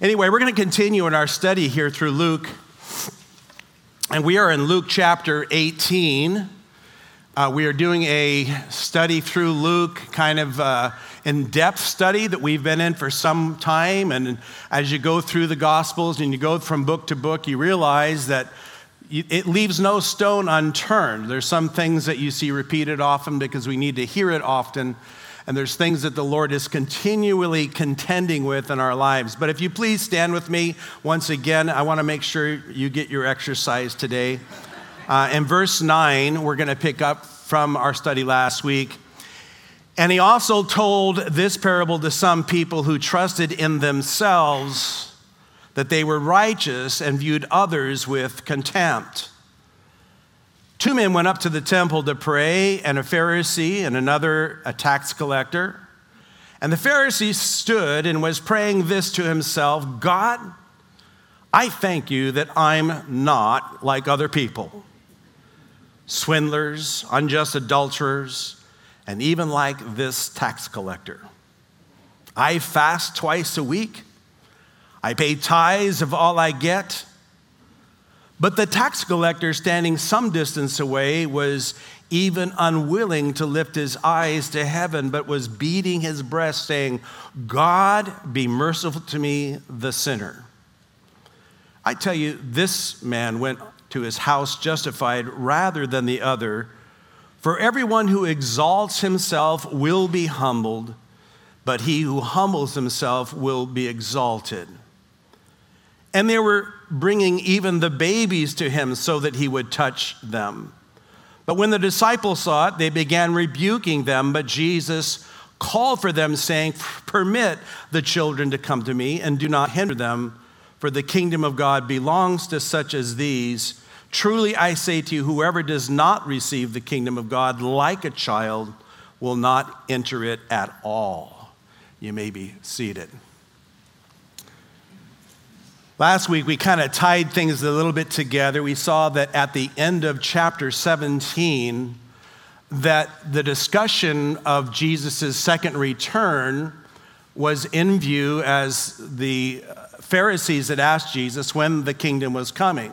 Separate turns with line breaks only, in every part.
Anyway, we're going to continue in our study here through Luke. And we are in Luke chapter 18. Uh, we are doing a study through Luke, kind of uh, in depth study that we've been in for some time. And as you go through the Gospels and you go from book to book, you realize that it leaves no stone unturned. There's some things that you see repeated often because we need to hear it often. And there's things that the Lord is continually contending with in our lives. But if you please stand with me once again, I want to make sure you get your exercise today. Uh, in verse 9, we're going to pick up from our study last week. And he also told this parable to some people who trusted in themselves that they were righteous and viewed others with contempt. Two men went up to the temple to pray, and a Pharisee and another a tax collector. And the Pharisee stood and was praying this to himself God, I thank you that I'm not like other people swindlers, unjust adulterers, and even like this tax collector. I fast twice a week. I pay tithes of all I get. But the tax collector, standing some distance away, was even unwilling to lift his eyes to heaven, but was beating his breast, saying, God, be merciful to me, the sinner. I tell you, this man went to his house justified rather than the other. For everyone who exalts himself will be humbled, but he who humbles himself will be exalted. And there were bringing even the babies to him so that he would touch them. But when the disciples saw it, they began rebuking them, but Jesus called for them, saying, Permit the children to come to me, and do not hinder them for the kingdom of God belongs to such as these. Truly I say to you, whoever does not receive the kingdom of God like a child will not enter it at all. You may be seated. Last week, we kind of tied things a little bit together. We saw that at the end of chapter 17, that the discussion of Jesus' second return was in view as the uh, Pharisees had asked Jesus when the kingdom was coming.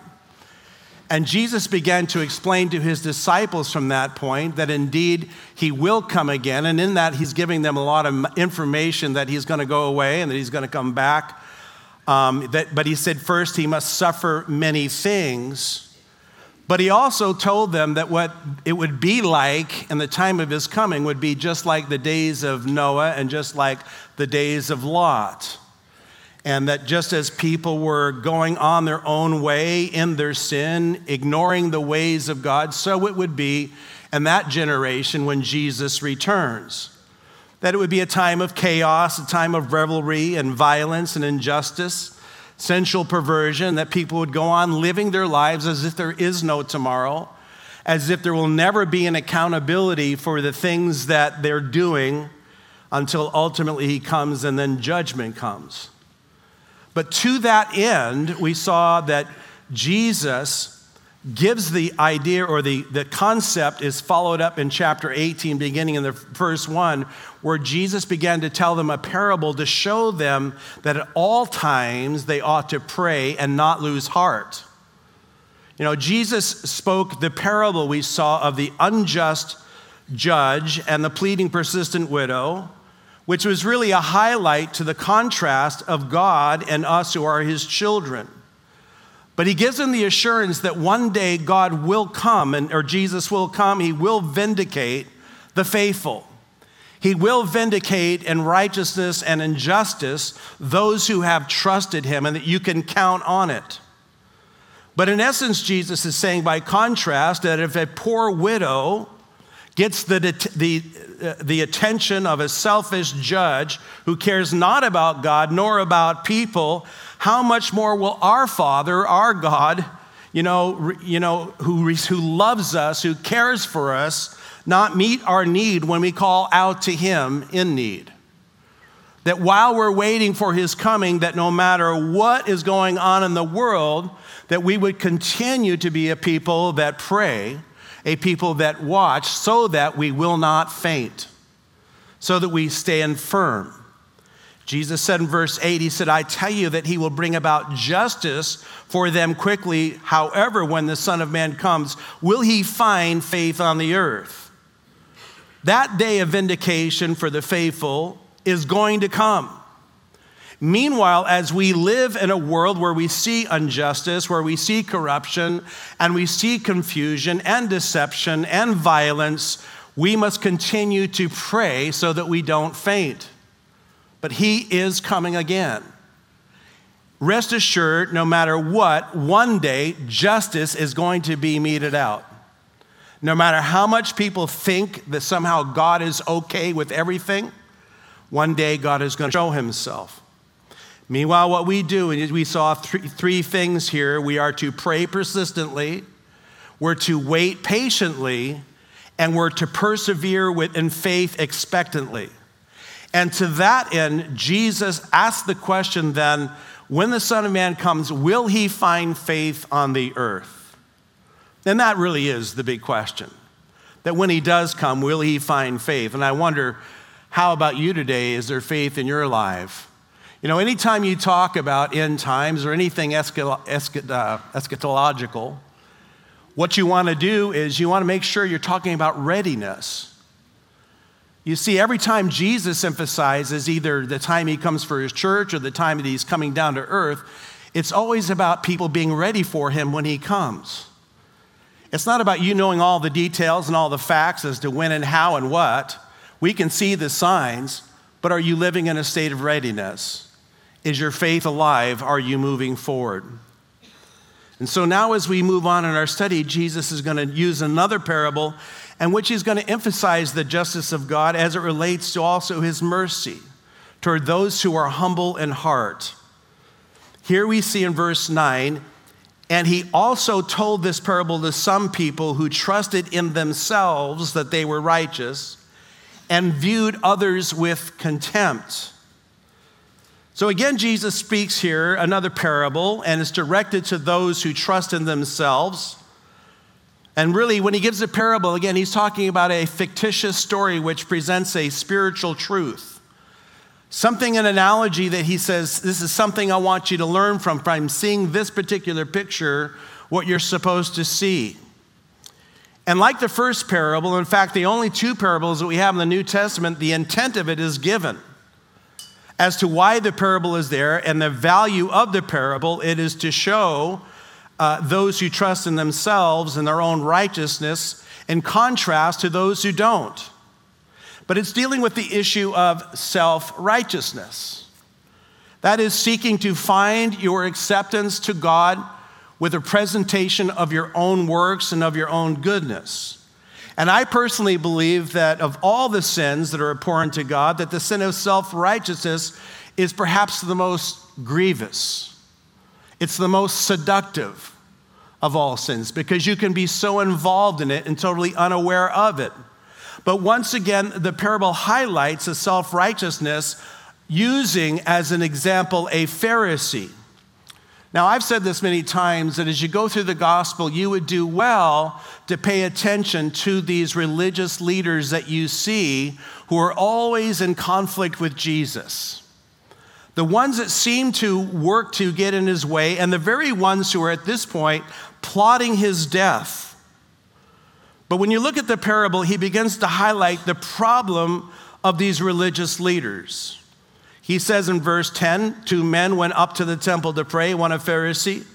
And Jesus began to explain to his disciples from that point that indeed he will come again. And in that, he's giving them a lot of information that he's going to go away and that he's going to come back. Um, that, but he said first he must suffer many things. But he also told them that what it would be like in the time of his coming would be just like the days of Noah and just like the days of Lot and that just as people were going on their own way in their sin, ignoring the ways of God, so it would be in that generation when Jesus returns. That it would be a time of chaos, a time of revelry and violence and injustice, sensual perversion, that people would go on living their lives as if there is no tomorrow, as if there will never be an accountability for the things that they're doing until ultimately He comes and then judgment comes. But to that end, we saw that Jesus gives the idea or the, the concept is followed up in chapter 18, beginning in the first one, where Jesus began to tell them a parable to show them that at all times they ought to pray and not lose heart. You know, Jesus spoke the parable we saw of the unjust judge and the pleading, persistent widow which was really a highlight to the contrast of God and us who are his children. But he gives them the assurance that one day God will come, and, or Jesus will come, he will vindicate the faithful. He will vindicate in righteousness and in justice those who have trusted him, and that you can count on it. But in essence, Jesus is saying, by contrast, that if a poor widow gets the, the, uh, the attention of a selfish judge who cares not about God nor about people, how much more will our Father, our God, you know, you know who, who loves us, who cares for us, not meet our need when we call out to Him in need? That while we're waiting for His coming, that no matter what is going on in the world, that we would continue to be a people that pray a people that watch so that we will not faint, so that we stand firm. Jesus said in verse 8, He said, I tell you that He will bring about justice for them quickly. However, when the Son of Man comes, will He find faith on the earth? That day of vindication for the faithful is going to come. Meanwhile, as we live in a world where we see injustice, where we see corruption, and we see confusion and deception and violence, we must continue to pray so that we don't faint. But He is coming again. Rest assured, no matter what, one day justice is going to be meted out. No matter how much people think that somehow God is okay with everything, one day God is going to show Himself. Meanwhile, what we do, and we saw three, three things here we are to pray persistently, we're to wait patiently, and we're to persevere with, in faith expectantly. And to that end, Jesus asked the question then when the Son of Man comes, will he find faith on the earth? And that really is the big question. That when he does come, will he find faith? And I wonder, how about you today? Is there faith in your life? You know, anytime you talk about end times or anything uh, eschatological, what you want to do is you want to make sure you're talking about readiness. You see, every time Jesus emphasizes either the time he comes for his church or the time that he's coming down to earth, it's always about people being ready for him when he comes. It's not about you knowing all the details and all the facts as to when and how and what. We can see the signs, but are you living in a state of readiness? Is your faith alive? Are you moving forward? And so now, as we move on in our study, Jesus is going to use another parable in which he's going to emphasize the justice of God as it relates to also his mercy toward those who are humble in heart. Here we see in verse 9, and he also told this parable to some people who trusted in themselves that they were righteous and viewed others with contempt. So again, Jesus speaks here another parable, and it's directed to those who trust in themselves. And really, when he gives a parable, again, he's talking about a fictitious story which presents a spiritual truth. Something, an analogy that he says, This is something I want you to learn from. From seeing this particular picture, what you're supposed to see. And like the first parable, in fact, the only two parables that we have in the New Testament, the intent of it is given as to why the parable is there and the value of the parable. It is to show uh, those who trust in themselves and their own righteousness in contrast to those who don't. But it's dealing with the issue of self righteousness. That is seeking to find your acceptance to God with a presentation of your own works and of your own goodness. And I personally believe that of all the sins that are abhorrent to God, that the sin of self righteousness is perhaps the most grievous. It's the most seductive of all sins because you can be so involved in it and totally unaware of it. But once again, the parable highlights a self righteousness using as an example a Pharisee. Now, I've said this many times that as you go through the gospel, you would do well to pay attention to these religious leaders that you see who are always in conflict with Jesus. The ones that seem to work to get in his way, and the very ones who are at this point plotting his death. But when you look at the parable, he begins to highlight the problem of these religious leaders. He says in verse 10 two men went up to the temple to pray, one a Pharisee,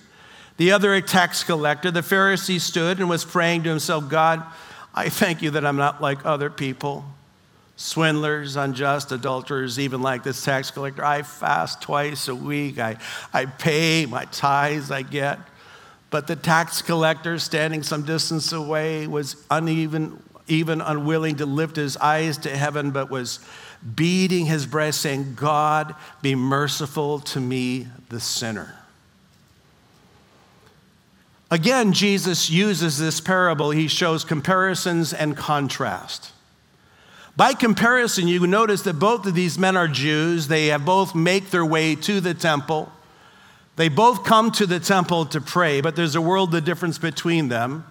the other a tax collector. The Pharisee stood and was praying to himself, God, I thank you that I'm not like other people, swindlers, unjust, adulterers, even like this tax collector. I fast twice a week, I, I pay my tithes I get. But the tax collector, standing some distance away, was uneven, even unwilling to lift his eyes to heaven, but was beating his breast, saying, God, be merciful to me, the sinner. Again, Jesus uses this parable. He shows comparisons and contrast. By comparison, you notice that both of these men are Jews. They have both make their way to the temple. They both come to the temple to pray, but there's a world of difference between them.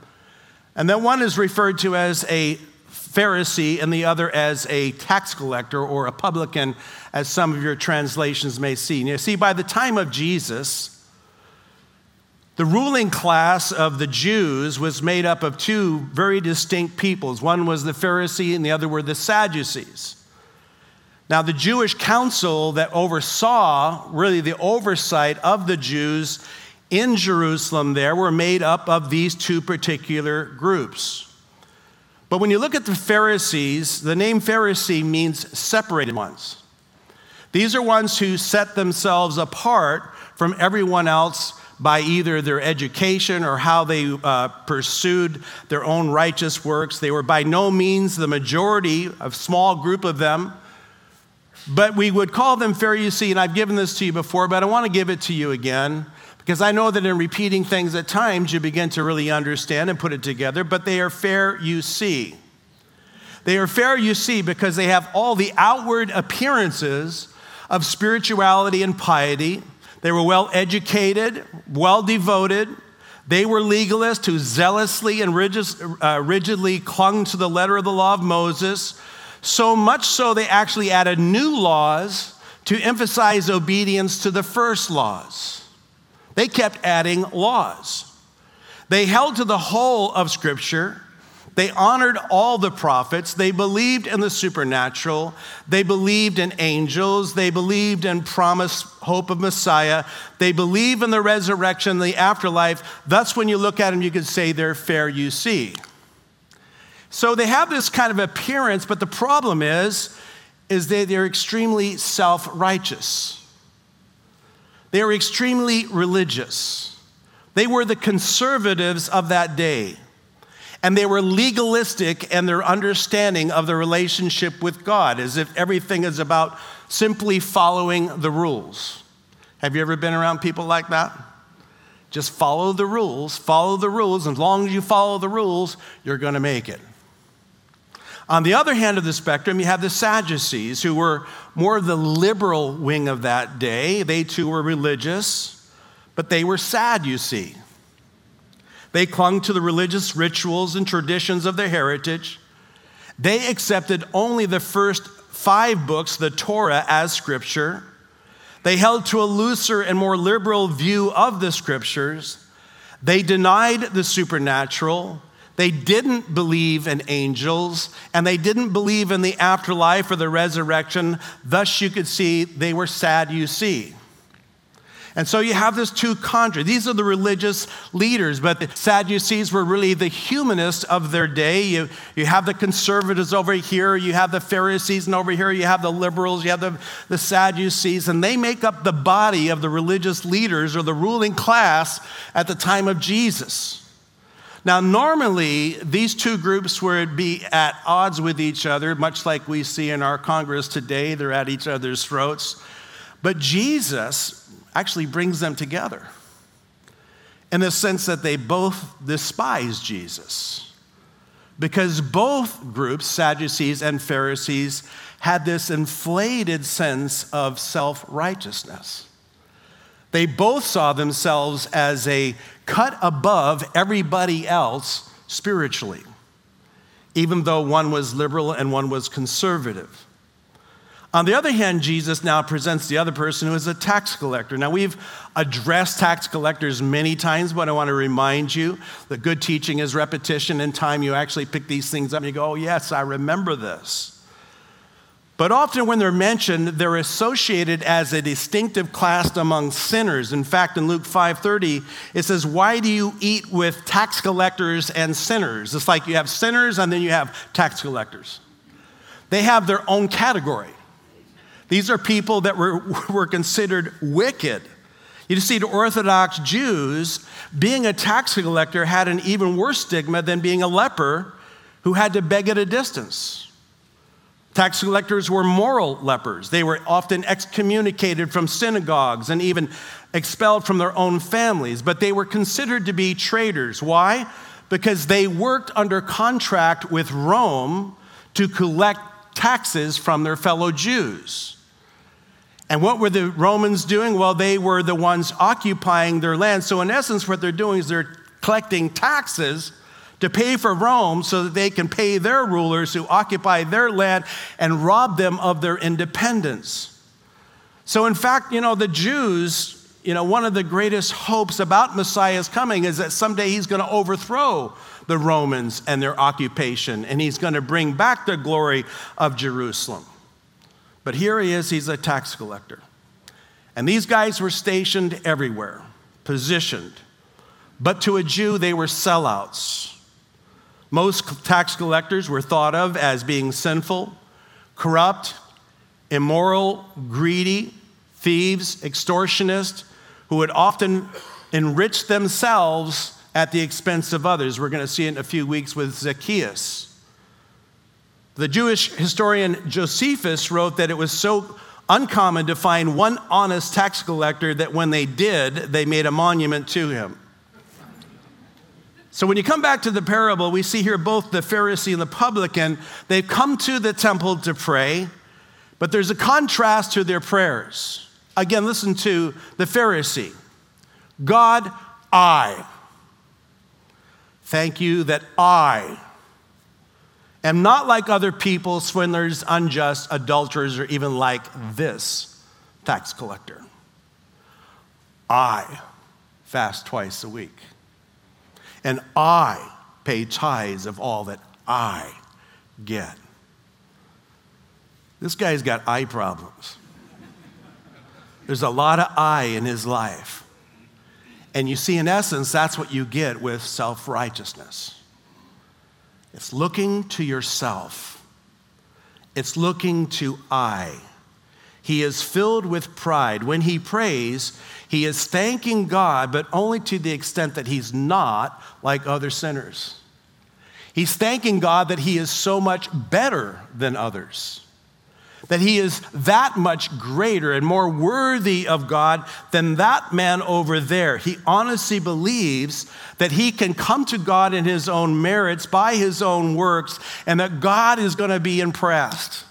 And then one is referred to as a Pharisee and the other as a tax collector or a publican, as some of your translations may see. You see, by the time of Jesus, the ruling class of the Jews was made up of two very distinct peoples. One was the Pharisee, and the other were the Sadducees. Now, the Jewish council that oversaw really the oversight of the Jews in Jerusalem there were made up of these two particular groups. But when you look at the Pharisees, the name Pharisee means separated ones. These are ones who set themselves apart from everyone else by either their education or how they uh, pursued their own righteous works. They were by no means the majority, a small group of them but we would call them Pharisee, and I've given this to you before, but I want to give it to you again because I know that in repeating things at times you begin to really understand and put it together, but they are fair you see. They are fair you see because they have all the outward appearances of spirituality and piety. They were well educated, well devoted. They were legalists who zealously and uh, rigidly clung to the letter of the law of Moses so much so, they actually added new laws to emphasize obedience to the first laws. They kept adding laws. They held to the whole of Scripture. They honored all the prophets. They believed in the supernatural. They believed in angels. They believed in promised hope of Messiah. They believe in the resurrection, the afterlife. Thus, when you look at them, you can say they're fair you see. So they have this kind of appearance, but the problem is, is that they're extremely self-righteous. They are extremely religious. They were the conservatives of that day. And they were legalistic in their understanding of the relationship with God, as if everything is about simply following the rules. Have you ever been around people like that? Just follow the rules, follow the rules. As long as you follow the rules, you're going to make it. On the other hand of the spectrum, you have the Sadducees, who were more of the liberal wing of that day. They too were religious, but they were sad, you see. They clung to the religious rituals and traditions of their heritage. They accepted only the first five books, the Torah, as scripture. They held to a looser and more liberal view of the scriptures. They denied the supernatural. They didn't believe in angels and they didn't believe in the afterlife or the resurrection. Thus, you could see they were sad, you see. And so you have this two contra. These are the religious leaders, but the Sadducees were really the humanists of their day. You, you have the conservatives over here, you have the Pharisees, and over here you have the liberals, you have the, the Sadducees, and they make up the body of the religious leaders or the ruling class at the time of Jesus. Now, normally, these two groups would be at odds with each other, much like we see in our Congress today. They're at each other's throats. But Jesus actually brings them together in the sense that they both despise Jesus. Because both groups, Sadducees and Pharisees, had this inflated sense of self righteousness. They both saw themselves as a cut above everybody else spiritually, even though one was liberal and one was conservative. On the other hand, Jesus now presents the other person who is a tax collector. Now, we've addressed tax collectors many times, but I want to remind you that good teaching is repetition. In time, you actually pick these things up and you go, oh, yes, I remember this. But often when they're mentioned, they're associated as a distinctive class among sinners. In fact, in Luke 5:30, it says, "Why do you eat with tax collectors and sinners?" It's like you have sinners and then you have tax collectors. They have their own category. These are people that were, were considered wicked. You see, to Orthodox Jews, being a tax collector had an even worse stigma than being a leper who had to beg at a distance. Tax collectors were moral lepers. They were often excommunicated from synagogues and even expelled from their own families, but they were considered to be traitors. Why? Because they worked under contract with Rome to collect taxes from their fellow Jews. And what were the Romans doing? Well, they were the ones occupying their land. So, in essence, what they're doing is they're collecting taxes to pay for Rome so that they can pay their rulers who occupy their land and rob them of their independence. So, in fact, you know, the Jews, you know, one of the greatest hopes about Messiah's coming is that someday he's going to overthrow the Romans and their occupation, and he's going to bring back the glory of Jerusalem. But here he is, he's a tax collector. And these guys were stationed everywhere, positioned. But to a Jew, they were sellouts. Most tax collectors were thought of as being sinful, corrupt, immoral, greedy, thieves, extortionists, who would often enrich themselves at the expense of others. We're going to see it in a few weeks with Zacchaeus. The Jewish historian Josephus wrote that it was so uncommon to find one honest tax collector that when they did, they made a monument to him. So when you come back to the parable, we see here both the Pharisee and the publican, they've come to the temple to pray, but there's a contrast to their prayers. Again, listen to the Pharisee God, I. Thank you that I am not like other people, swindlers, unjust, adulterers, or even like this tax collector. I fast twice a week, and I pay tithes of all that I get. This guy's got eye problems. There's a lot of I in his life. And you see, in essence, that's what you get with self righteousness. It's looking to yourself, it's looking to I. He is filled with pride. When he prays, he is thanking God, but only to the extent that he's not like other sinners. He's thanking God that he is so much better than others that he is that much greater and more worthy of God than that man over there. He honestly believes that he can come to God in his own merits, by his own works, and that God is going to be impressed.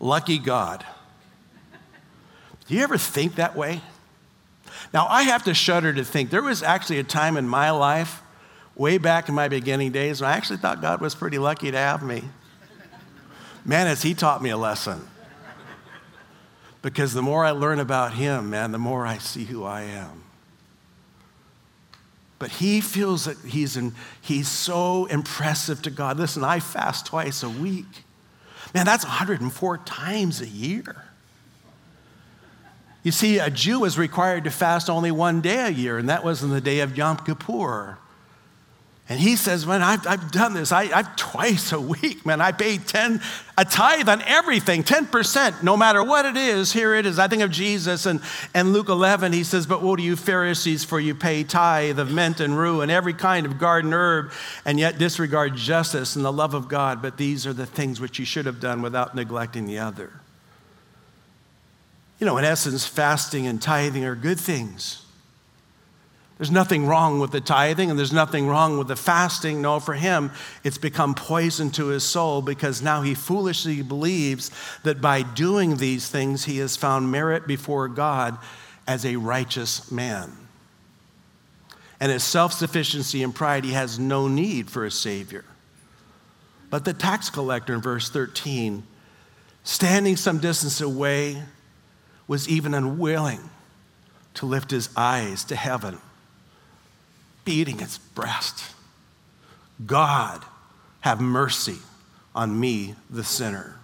Lucky God. Do you ever think that way? Now, I have to shudder to think there was actually a time in my life, way back in my beginning days, when I actually thought God was pretty lucky to have me. Man, has he taught me a lesson. Because the more I learn about him, man, the more I see who I am. But he feels that he's, in, he's so impressive to God. Listen, I fast twice a week. Man, that's 104 times a year. You see, a Jew was required to fast only one day a year, and that was on the day of Yom Kippur. And he says, Man, I've, I've done this. I, I've twice a week, man. I pay 10, a tithe on everything, 10%, no matter what it is. Here it is. I think of Jesus and, and Luke 11. He says, But woe to you, Pharisees, for you pay tithe of mint and rue and every kind of garden herb, and yet disregard justice and the love of God. But these are the things which you should have done without neglecting the other. You know, in essence, fasting and tithing are good things. There's nothing wrong with the tithing and there's nothing wrong with the fasting. No, for him, it's become poison to his soul because now he foolishly believes that by doing these things, he has found merit before God as a righteous man. And his self sufficiency and pride, he has no need for a Savior. But the tax collector in verse 13, standing some distance away, was even unwilling to lift his eyes to heaven beating its breast. God, have mercy on me, the sinner.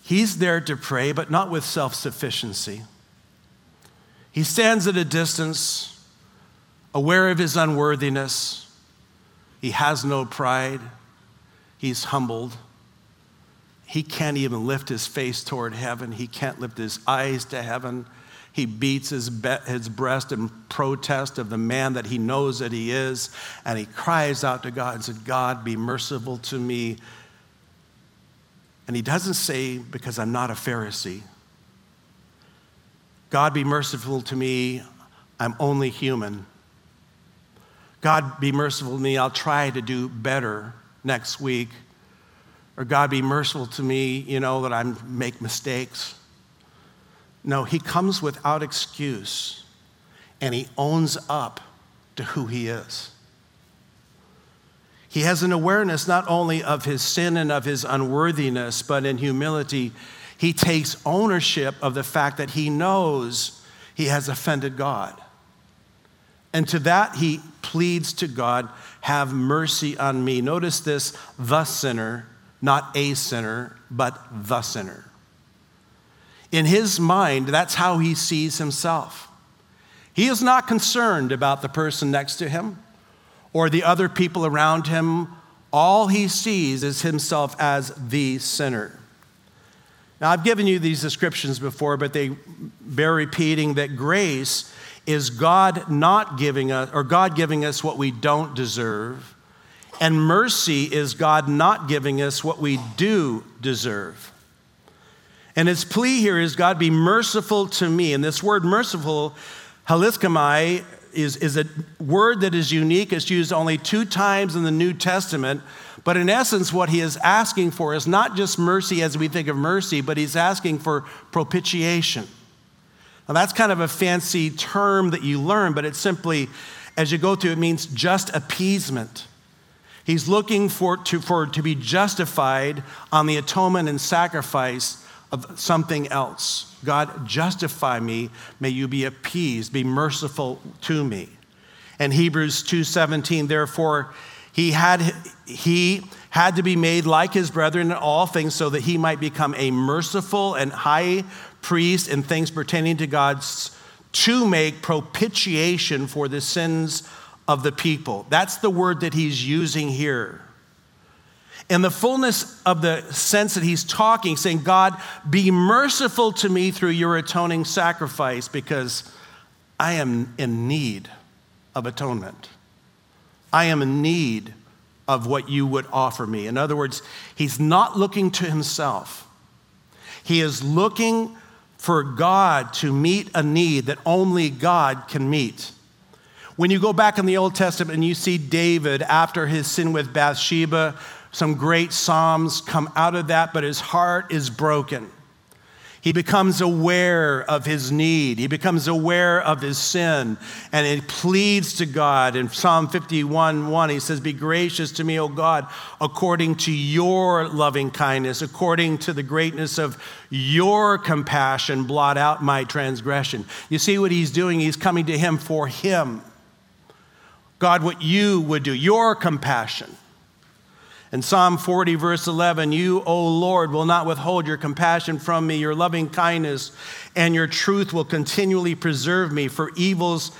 He's there to pray, but not with self sufficiency. He stands at a distance, aware of his unworthiness. He has no pride. He's humbled. He can't even lift his face toward heaven. He can't lift his eyes to heaven. He beats his, be- his breast in protest of the man that he knows that he is. And he cries out to God and said, God, be merciful to me. And he doesn't say, because I'm not a Pharisee. God, be merciful to me. I'm only human. God, be merciful to me. I'll try to do better next week. Or God, be merciful to me, you know, that I make mistakes. No, he comes without excuse and he owns up to who he is. He has an awareness not only of his sin and of his unworthiness, but in humility, he takes ownership of the fact that he knows he has offended God. And to that, he pleads to God, Have mercy on me. Notice this the sinner, not a sinner, but the sinner. In his mind, that's how he sees himself. He is not concerned about the person next to him or the other people around him. All he sees is himself as the sinner. Now, I've given you these descriptions before, but they bear repeating that grace is God not giving us, or God giving us what we don't deserve, and mercy is God not giving us what we do deserve. And his plea here is God be merciful to me. And this word merciful, hilaskomai, is, is a word that is unique. It's used only two times in the New Testament. But in essence, what he is asking for is not just mercy as we think of mercy, but he's asking for propitiation. Now, that's kind of a fancy term that you learn, but it's simply, as you go through, it means just appeasement. He's looking for to, for to be justified on the atonement and sacrifice of something else. God, justify me. May you be appeased, be merciful to me. And Hebrews 2:17, therefore, he had, he had to be made like his brethren in all things so that he might become a merciful and high priest in things pertaining to God's to make propitiation for the sins of the people. That's the word that he's using here. In the fullness of the sense that he's talking, saying, God, be merciful to me through your atoning sacrifice because I am in need of atonement. I am in need of what you would offer me. In other words, he's not looking to himself, he is looking for God to meet a need that only God can meet. When you go back in the Old Testament and you see David after his sin with Bathsheba, some great Psalms come out of that, but his heart is broken. He becomes aware of his need. He becomes aware of his sin and he pleads to God. In Psalm 51 1, he says, Be gracious to me, O God, according to your loving kindness, according to the greatness of your compassion, blot out my transgression. You see what he's doing? He's coming to him for him. God, what you would do, your compassion. In Psalm 40, verse 11, you, O Lord, will not withhold your compassion from me, your loving kindness and your truth will continually preserve me, for evils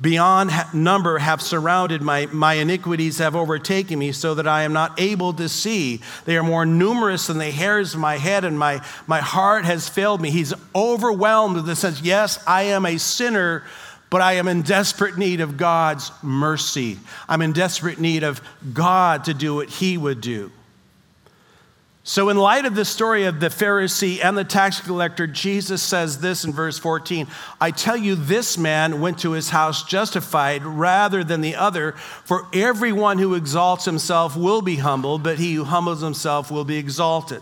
beyond number have surrounded my, my iniquities have overtaken me so that i am not able to see. They are more numerous than the hairs of my head and my, my heart has failed me. He's overwhelmed with the sense yes i am a sinner but I am in desperate need of God's mercy. I'm in desperate need of God to do what He would do. So, in light of the story of the Pharisee and the tax collector, Jesus says this in verse 14 I tell you, this man went to his house justified rather than the other, for everyone who exalts himself will be humbled, but he who humbles himself will be exalted.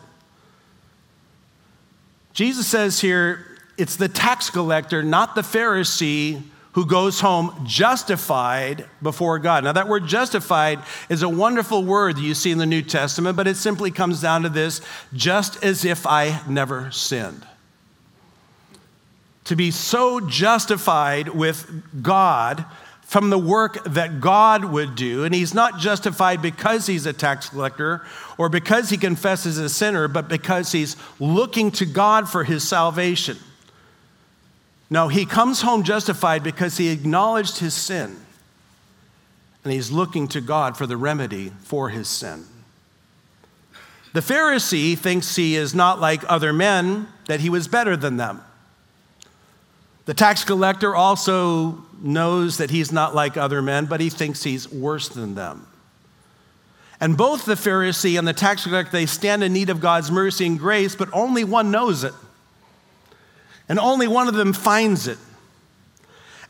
Jesus says here, it's the tax collector, not the Pharisee, who goes home justified before God. Now, that word justified is a wonderful word that you see in the New Testament, but it simply comes down to this just as if I never sinned. To be so justified with God from the work that God would do. And he's not justified because he's a tax collector or because he confesses a sinner, but because he's looking to God for his salvation. No, he comes home justified because he acknowledged his sin and he's looking to God for the remedy for his sin. The Pharisee thinks he is not like other men, that he was better than them. The tax collector also knows that he's not like other men, but he thinks he's worse than them. And both the Pharisee and the tax collector, they stand in need of God's mercy and grace, but only one knows it and only one of them finds it.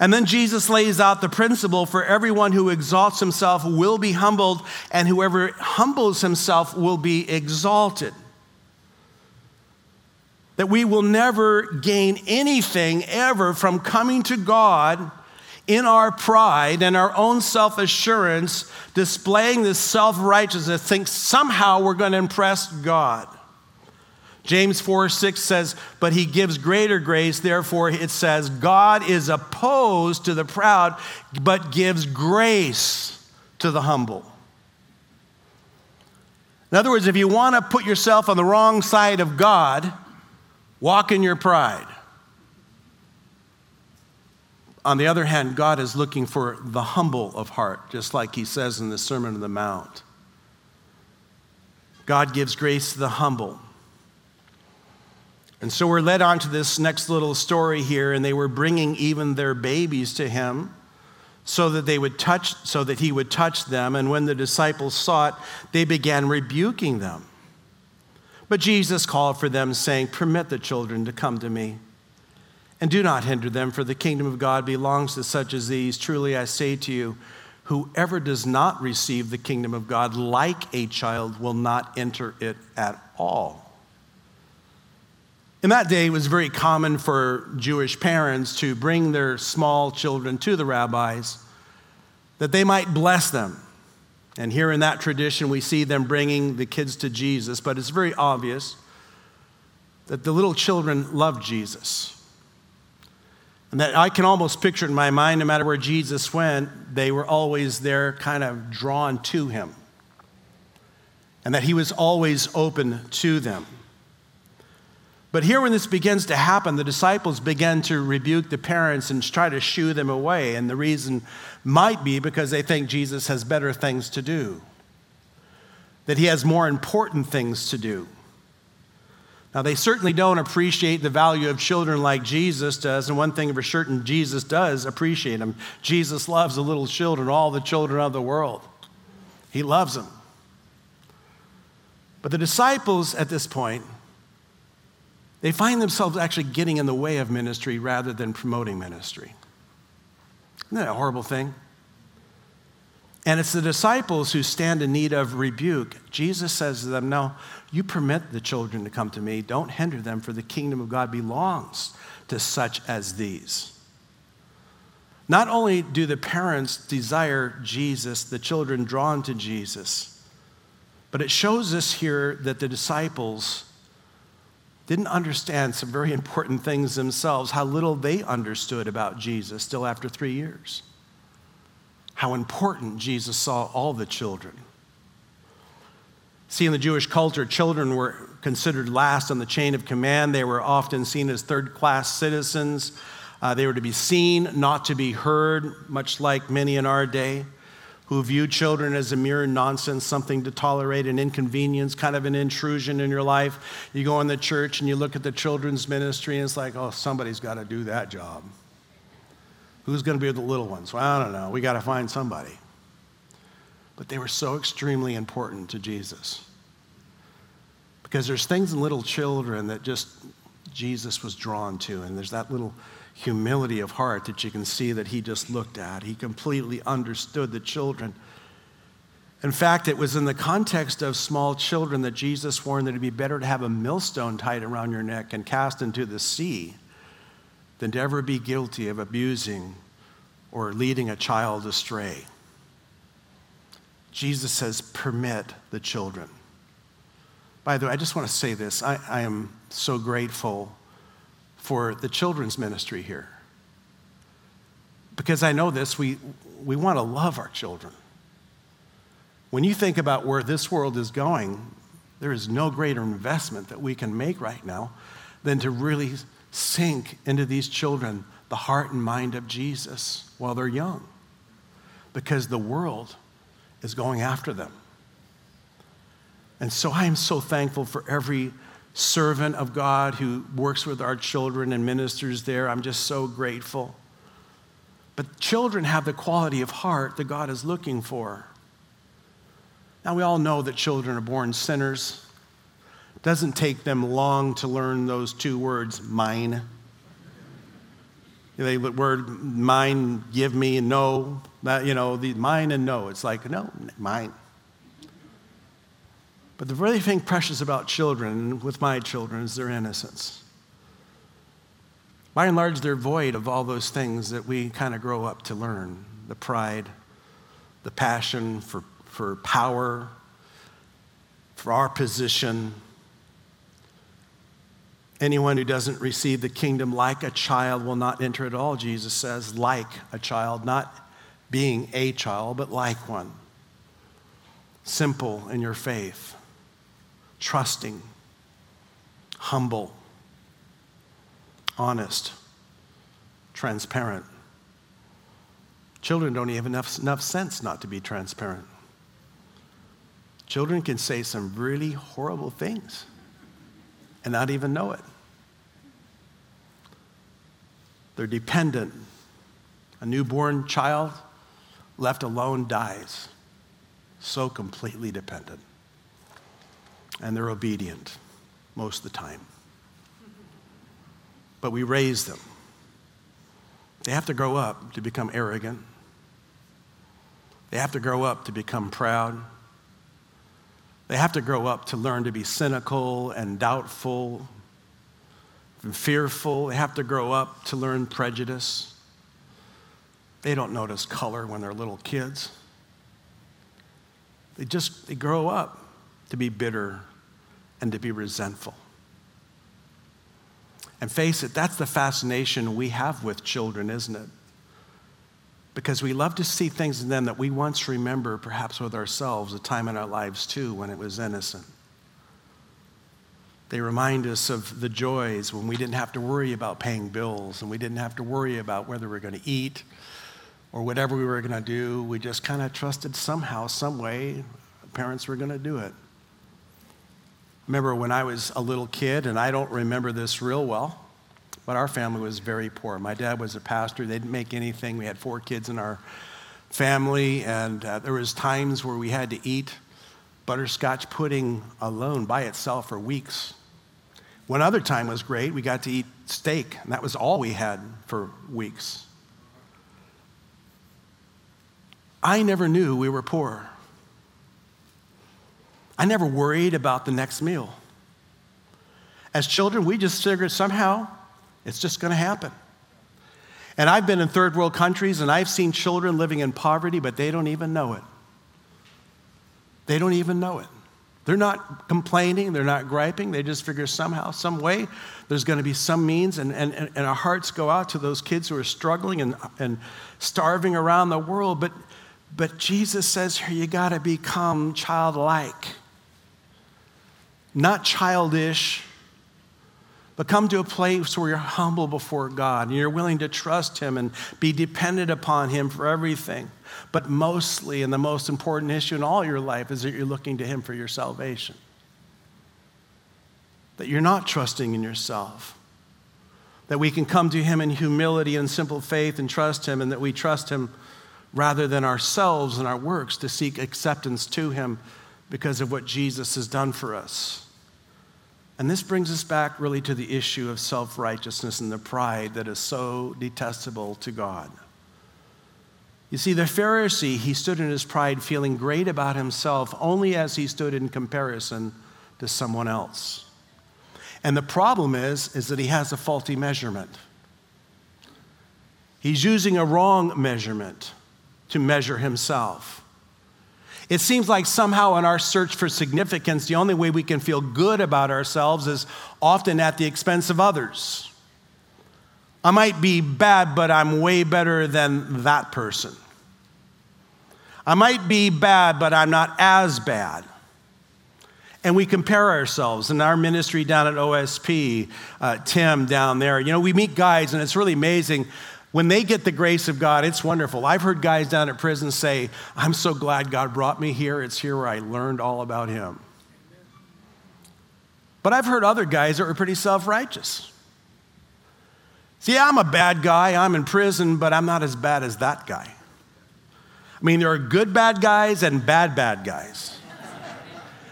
And then Jesus lays out the principle for everyone who exalts himself will be humbled, and whoever humbles himself will be exalted. That we will never gain anything ever from coming to God in our pride and our own self assurance, displaying this self righteousness, think somehow we're going to impress God. James 4 6 says, But he gives greater grace. Therefore, it says, God is opposed to the proud, but gives grace to the humble. In other words, if you want to put yourself on the wrong side of God, walk in your pride. On the other hand, God is looking for the humble of heart, just like he says in the Sermon on the Mount. God gives grace to the humble. And so we're led on to this next little story here, and they were bringing even their babies to him so that they would touch so that he would touch them and when the disciples saw it they began rebuking them but jesus called for them saying permit the children to come to me and do not hinder them, for the kingdom of God belongs to such as these. Truly I say to you, whoever does not receive the kingdom of God like a child will not enter it at all. In that day, it was very common for Jewish parents to bring their small children to the rabbis that they might bless them. And here in that tradition, we see them bringing the kids to Jesus, but it's very obvious that the little children loved Jesus. And that I can almost picture in my mind, no matter where Jesus went, they were always there, kind of drawn to him. And that he was always open to them. But here, when this begins to happen, the disciples begin to rebuke the parents and try to shoo them away. And the reason might be because they think Jesus has better things to do, that he has more important things to do. Now, they certainly don't appreciate the value of children like Jesus does, and one thing for certain, Jesus does appreciate them. Jesus loves the little children, all the children of the world. He loves them. But the disciples at this point, they find themselves actually getting in the way of ministry rather than promoting ministry. Isn't that a horrible thing? And it's the disciples who stand in need of rebuke. Jesus says to them, No, you permit the children to come to me. Don't hinder them, for the kingdom of God belongs to such as these. Not only do the parents desire Jesus, the children drawn to Jesus, but it shows us here that the disciples didn't understand some very important things themselves, how little they understood about Jesus still after three years how important Jesus saw all the children. See, in the Jewish culture, children were considered last on the chain of command. They were often seen as third class citizens. Uh, they were to be seen, not to be heard, much like many in our day who view children as a mere nonsense, something to tolerate, an inconvenience, kind of an intrusion in your life. You go in the church and you look at the children's ministry, and it's like, oh, somebody's got to do that job. Who's going to be the little ones? Well, I don't know. We got to find somebody. But they were so extremely important to Jesus. Because there's things in little children that just Jesus was drawn to. And there's that little humility of heart that you can see that he just looked at. He completely understood the children. In fact, it was in the context of small children that Jesus warned that it'd be better to have a millstone tied around your neck and cast into the sea than to ever be guilty of abusing or leading a child astray. Jesus says, permit the children. By the way, I just want to say this. I, I am so grateful for the children's ministry here. Because I know this, we, we want to love our children. When you think about where this world is going, there is no greater investment that we can make right now than to really sink into these children the heart and mind of Jesus while they're young because the world is going after them. And so I am so thankful for every servant of God who works with our children and ministers there. I'm just so grateful. But children have the quality of heart that God is looking for. Now, we all know that children are born sinners It doesn't take them long to learn those two words, mine. The word mine, give me, and no, that, you know, the mine and no. It's like, no, mine. But the really thing precious about children, with my children, is their innocence. By and large, they're void of all those things that we kind of grow up to learn the pride, the passion for, for power, for our position. Anyone who doesn't receive the kingdom like a child will not enter at all, Jesus says, like a child, not being a child, but like one. Simple in your faith, trusting, humble honest, transparent. Children don't even have enough, enough sense not to be transparent. Children can say some really horrible things and not even know it. They're dependent. A newborn child left alone dies. So completely dependent. And they're obedient most of the time but we raise them. They have to grow up to become arrogant. They have to grow up to become proud. They have to grow up to learn to be cynical and doubtful and fearful. They have to grow up to learn prejudice. They don't notice color when they're little kids. They just they grow up to be bitter and to be resentful. And face it, that's the fascination we have with children, isn't it? Because we love to see things in them that we once remember, perhaps with ourselves, a time in our lives too when it was innocent. They remind us of the joys when we didn't have to worry about paying bills and we didn't have to worry about whether we are going to eat or whatever we were going to do. We just kind of trusted somehow, some way, parents were going to do it remember when I was a little kid, and I don't remember this real well, but our family was very poor. My dad was a pastor. They didn't make anything. We had four kids in our family, and uh, there was times where we had to eat butterscotch pudding alone by itself for weeks. One other time was great. We got to eat steak, and that was all we had for weeks. I never knew we were poor. I never worried about the next meal. As children, we just figured somehow it's just going to happen. And I've been in third world countries and I've seen children living in poverty, but they don't even know it. They don't even know it. They're not complaining, they're not griping, they just figure somehow, some way, there's going to be some means, and, and, and our hearts go out to those kids who are struggling and, and starving around the world. But, but Jesus says here, you got to become childlike not childish, but come to a place where you're humble before God and you're willing to trust Him and be dependent upon Him for everything. But mostly, and the most important issue in all your life is that you're looking to Him for your salvation. That you're not trusting in yourself. That we can come to Him in humility and simple faith and trust Him, and that we trust Him rather than ourselves and our works to seek acceptance to Him because of what Jesus has done for us. And this brings us back really to the issue of self righteousness and the pride that is so detestable to God. You see, the Pharisee, he stood in his pride feeling great about himself only as he stood in comparison to someone else. And the problem is, is that he has a faulty measurement. He's using a wrong measurement to measure himself. It seems like somehow in our search for significance, the only way we can feel good about ourselves is often at the expense of others. I might be bad, but I'm way better than that person. I might be bad, but I'm not as bad. And we compare ourselves in our ministry down at OSP, uh, Tim down there. You know, we meet guys, and it's really amazing when they get the grace of God, it's wonderful. I've heard guys down at prison say, I'm so glad God brought me here. It's here where I learned all about Him. But I've heard other guys that were pretty self righteous. See, I'm a bad guy. I'm in prison, but I'm not as bad as that guy. I mean, there are good bad guys and bad bad guys.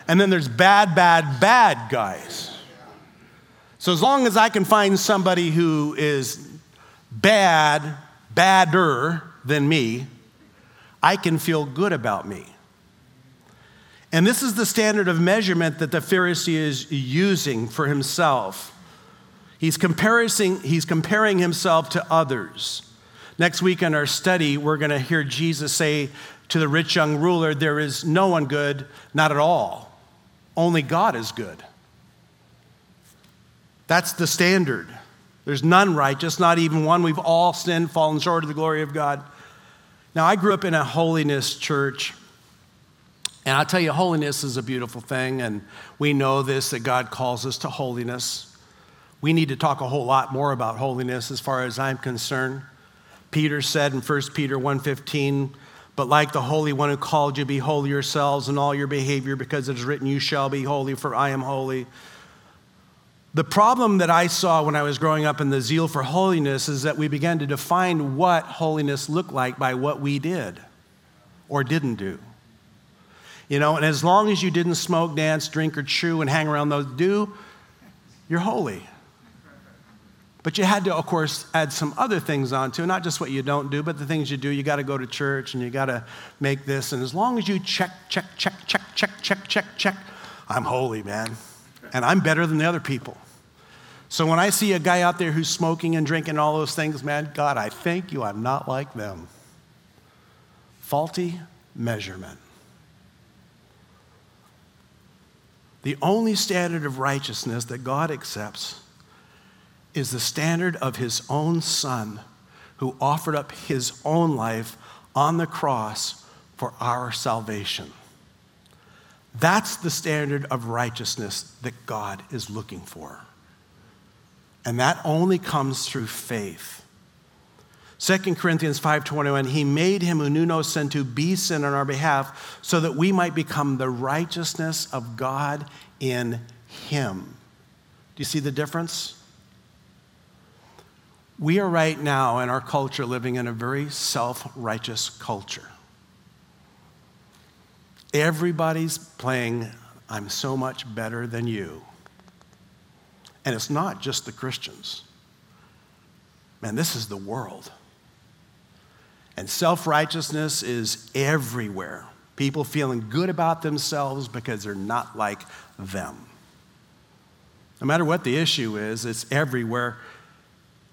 And then there's bad, bad, bad guys. So as long as I can find somebody who is bad, badder than me, I can feel good about me. And this is the standard of measurement that the Pharisee is using for himself. He's comparing, he's comparing himself to others. Next week in our study, we're going to hear Jesus say to the rich young ruler, There is no one good, not at all. Only God is good. That's the standard. There's none righteous, not even one. We've all sinned, fallen short of the glory of God. Now, I grew up in a holiness church. And I'll tell you, holiness is a beautiful thing, and we know this that God calls us to holiness. We need to talk a whole lot more about holiness as far as I'm concerned. Peter said in 1 Peter 1:15, "But like the Holy One who called you, be holy yourselves in all your behavior, because it is written, you shall be holy, for I am holy." The problem that I saw when I was growing up in the zeal for holiness is that we began to define what holiness looked like by what we did or didn't do. You know, and as long as you didn't smoke, dance, drink, or chew and hang around those do, you're holy. But you had to, of course, add some other things onto, not just what you don't do, but the things you do. You got to go to church and you got to make this. And as long as you check, check, check, check, check, check, check, check, I'm holy, man. And I'm better than the other people. So when I see a guy out there who's smoking and drinking all those things, man, God, I thank you I'm not like them. Faulty measurement. The only standard of righteousness that God accepts is the standard of his own son who offered up his own life on the cross for our salvation. That's the standard of righteousness that God is looking for. And that only comes through faith. 2 Corinthians 5:21 he made him who knew no sin to be sin on our behalf so that we might become the righteousness of God in him. Do you see the difference? We are right now in our culture living in a very self righteous culture. Everybody's playing, I'm so much better than you. And it's not just the Christians. Man, this is the world. And self righteousness is everywhere. People feeling good about themselves because they're not like them. No matter what the issue is, it's everywhere.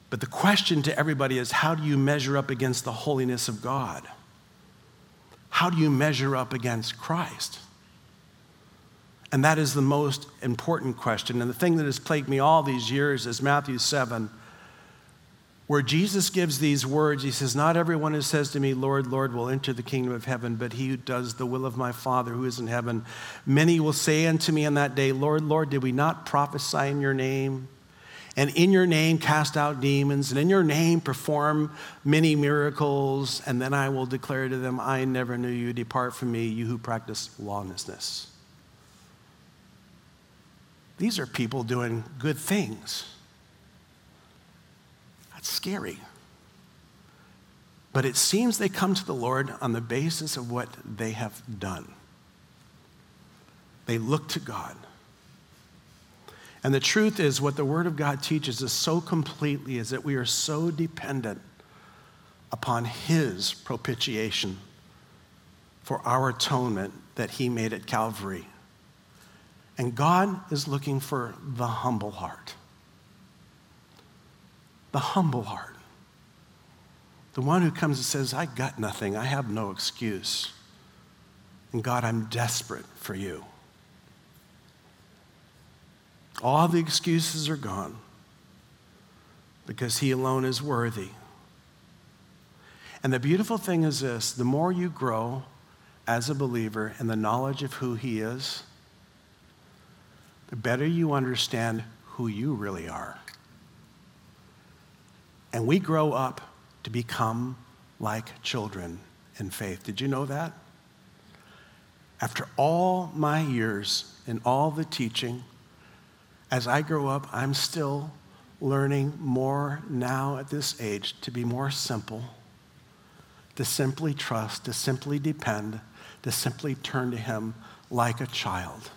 But the question to everybody is how do you measure up against the holiness of God? How do you measure up against Christ? And that is the most important question. And the thing that has plagued me all these years is Matthew 7, where Jesus gives these words. He says, Not everyone who says to me, Lord, Lord, will enter the kingdom of heaven, but he who does the will of my Father who is in heaven. Many will say unto me on that day, Lord, Lord, did we not prophesy in your name? And in your name cast out demons, and in your name perform many miracles, and then I will declare to them, I never knew you. Depart from me, you who practice lawlessness. These are people doing good things. That's scary. But it seems they come to the Lord on the basis of what they have done. They look to God. And the truth is, what the Word of God teaches us so completely is that we are so dependent upon His propitiation for our atonement that He made at Calvary. And God is looking for the humble heart. The humble heart. The one who comes and says, I got nothing, I have no excuse. And God, I'm desperate for you. All the excuses are gone because He alone is worthy. And the beautiful thing is this the more you grow as a believer in the knowledge of who He is, the better you understand who you really are. And we grow up to become like children in faith. Did you know that? After all my years in all the teaching, as I grow up, I'm still learning more now at this age to be more simple, to simply trust, to simply depend, to simply turn to Him like a child.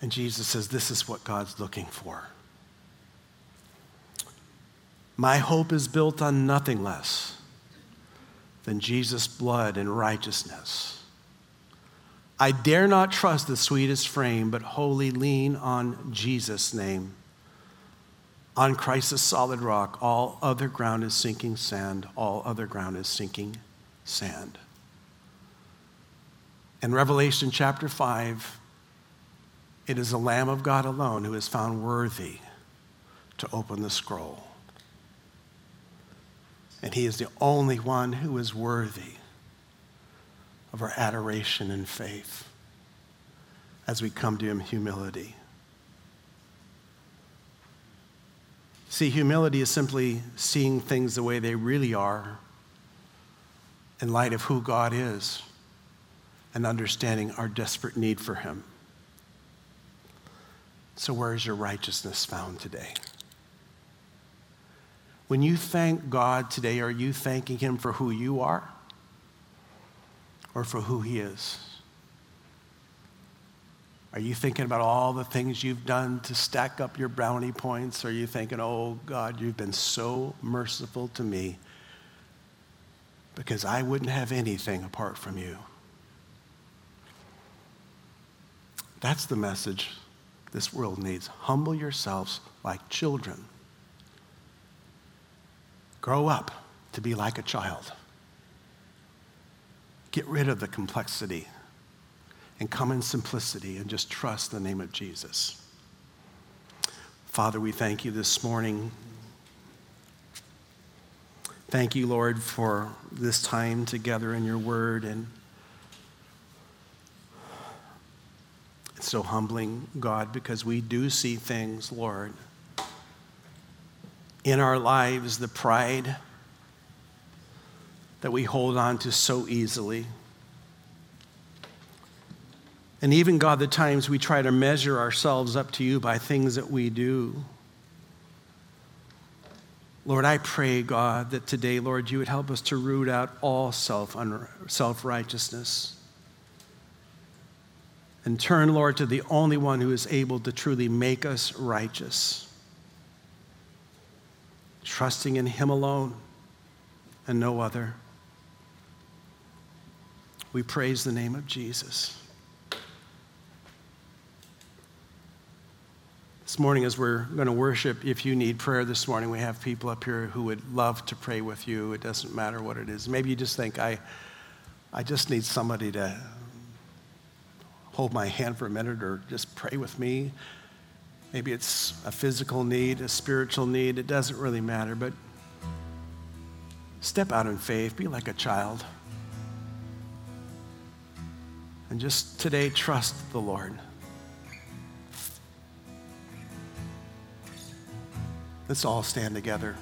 And Jesus says, This is what God's looking for. My hope is built on nothing less than Jesus' blood and righteousness. I dare not trust the sweetest frame, but wholly lean on Jesus' name. On Christ's solid rock, all other ground is sinking sand, all other ground is sinking sand. In Revelation chapter 5, it is the Lamb of God alone who is found worthy to open the scroll. And he is the only one who is worthy of our adoration and faith as we come to him humility. See, humility is simply seeing things the way they really are in light of who God is and understanding our desperate need for him. So, where is your righteousness found today? When you thank God today, are you thanking him for who you are? Or for who He is? Are you thinking about all the things you've done to stack up your brownie points? Are you thinking, oh God, you've been so merciful to me because I wouldn't have anything apart from you? That's the message this world needs. Humble yourselves like children. Grow up to be like a child. Get rid of the complexity and come in simplicity and just trust the name of Jesus. Father, we thank you this morning. Thank you, Lord, for this time together in your word. And it's so humbling, God, because we do see things, Lord, in our lives, the pride that we hold on to so easily. And even, God, the times we try to measure ourselves up to you by things that we do. Lord, I pray, God, that today, Lord, you would help us to root out all self self righteousness. And turn, Lord, to the only one who is able to truly make us righteous. Trusting in him alone and no other. We praise the name of Jesus. This morning, as we're going to worship, if you need prayer this morning, we have people up here who would love to pray with you. It doesn't matter what it is. Maybe you just think, I, I just need somebody to hold my hand for a minute or just pray with me. Maybe it's a physical need, a spiritual need. It doesn't really matter, but step out in faith, be like a child. And just today, trust the Lord. Let's all stand together.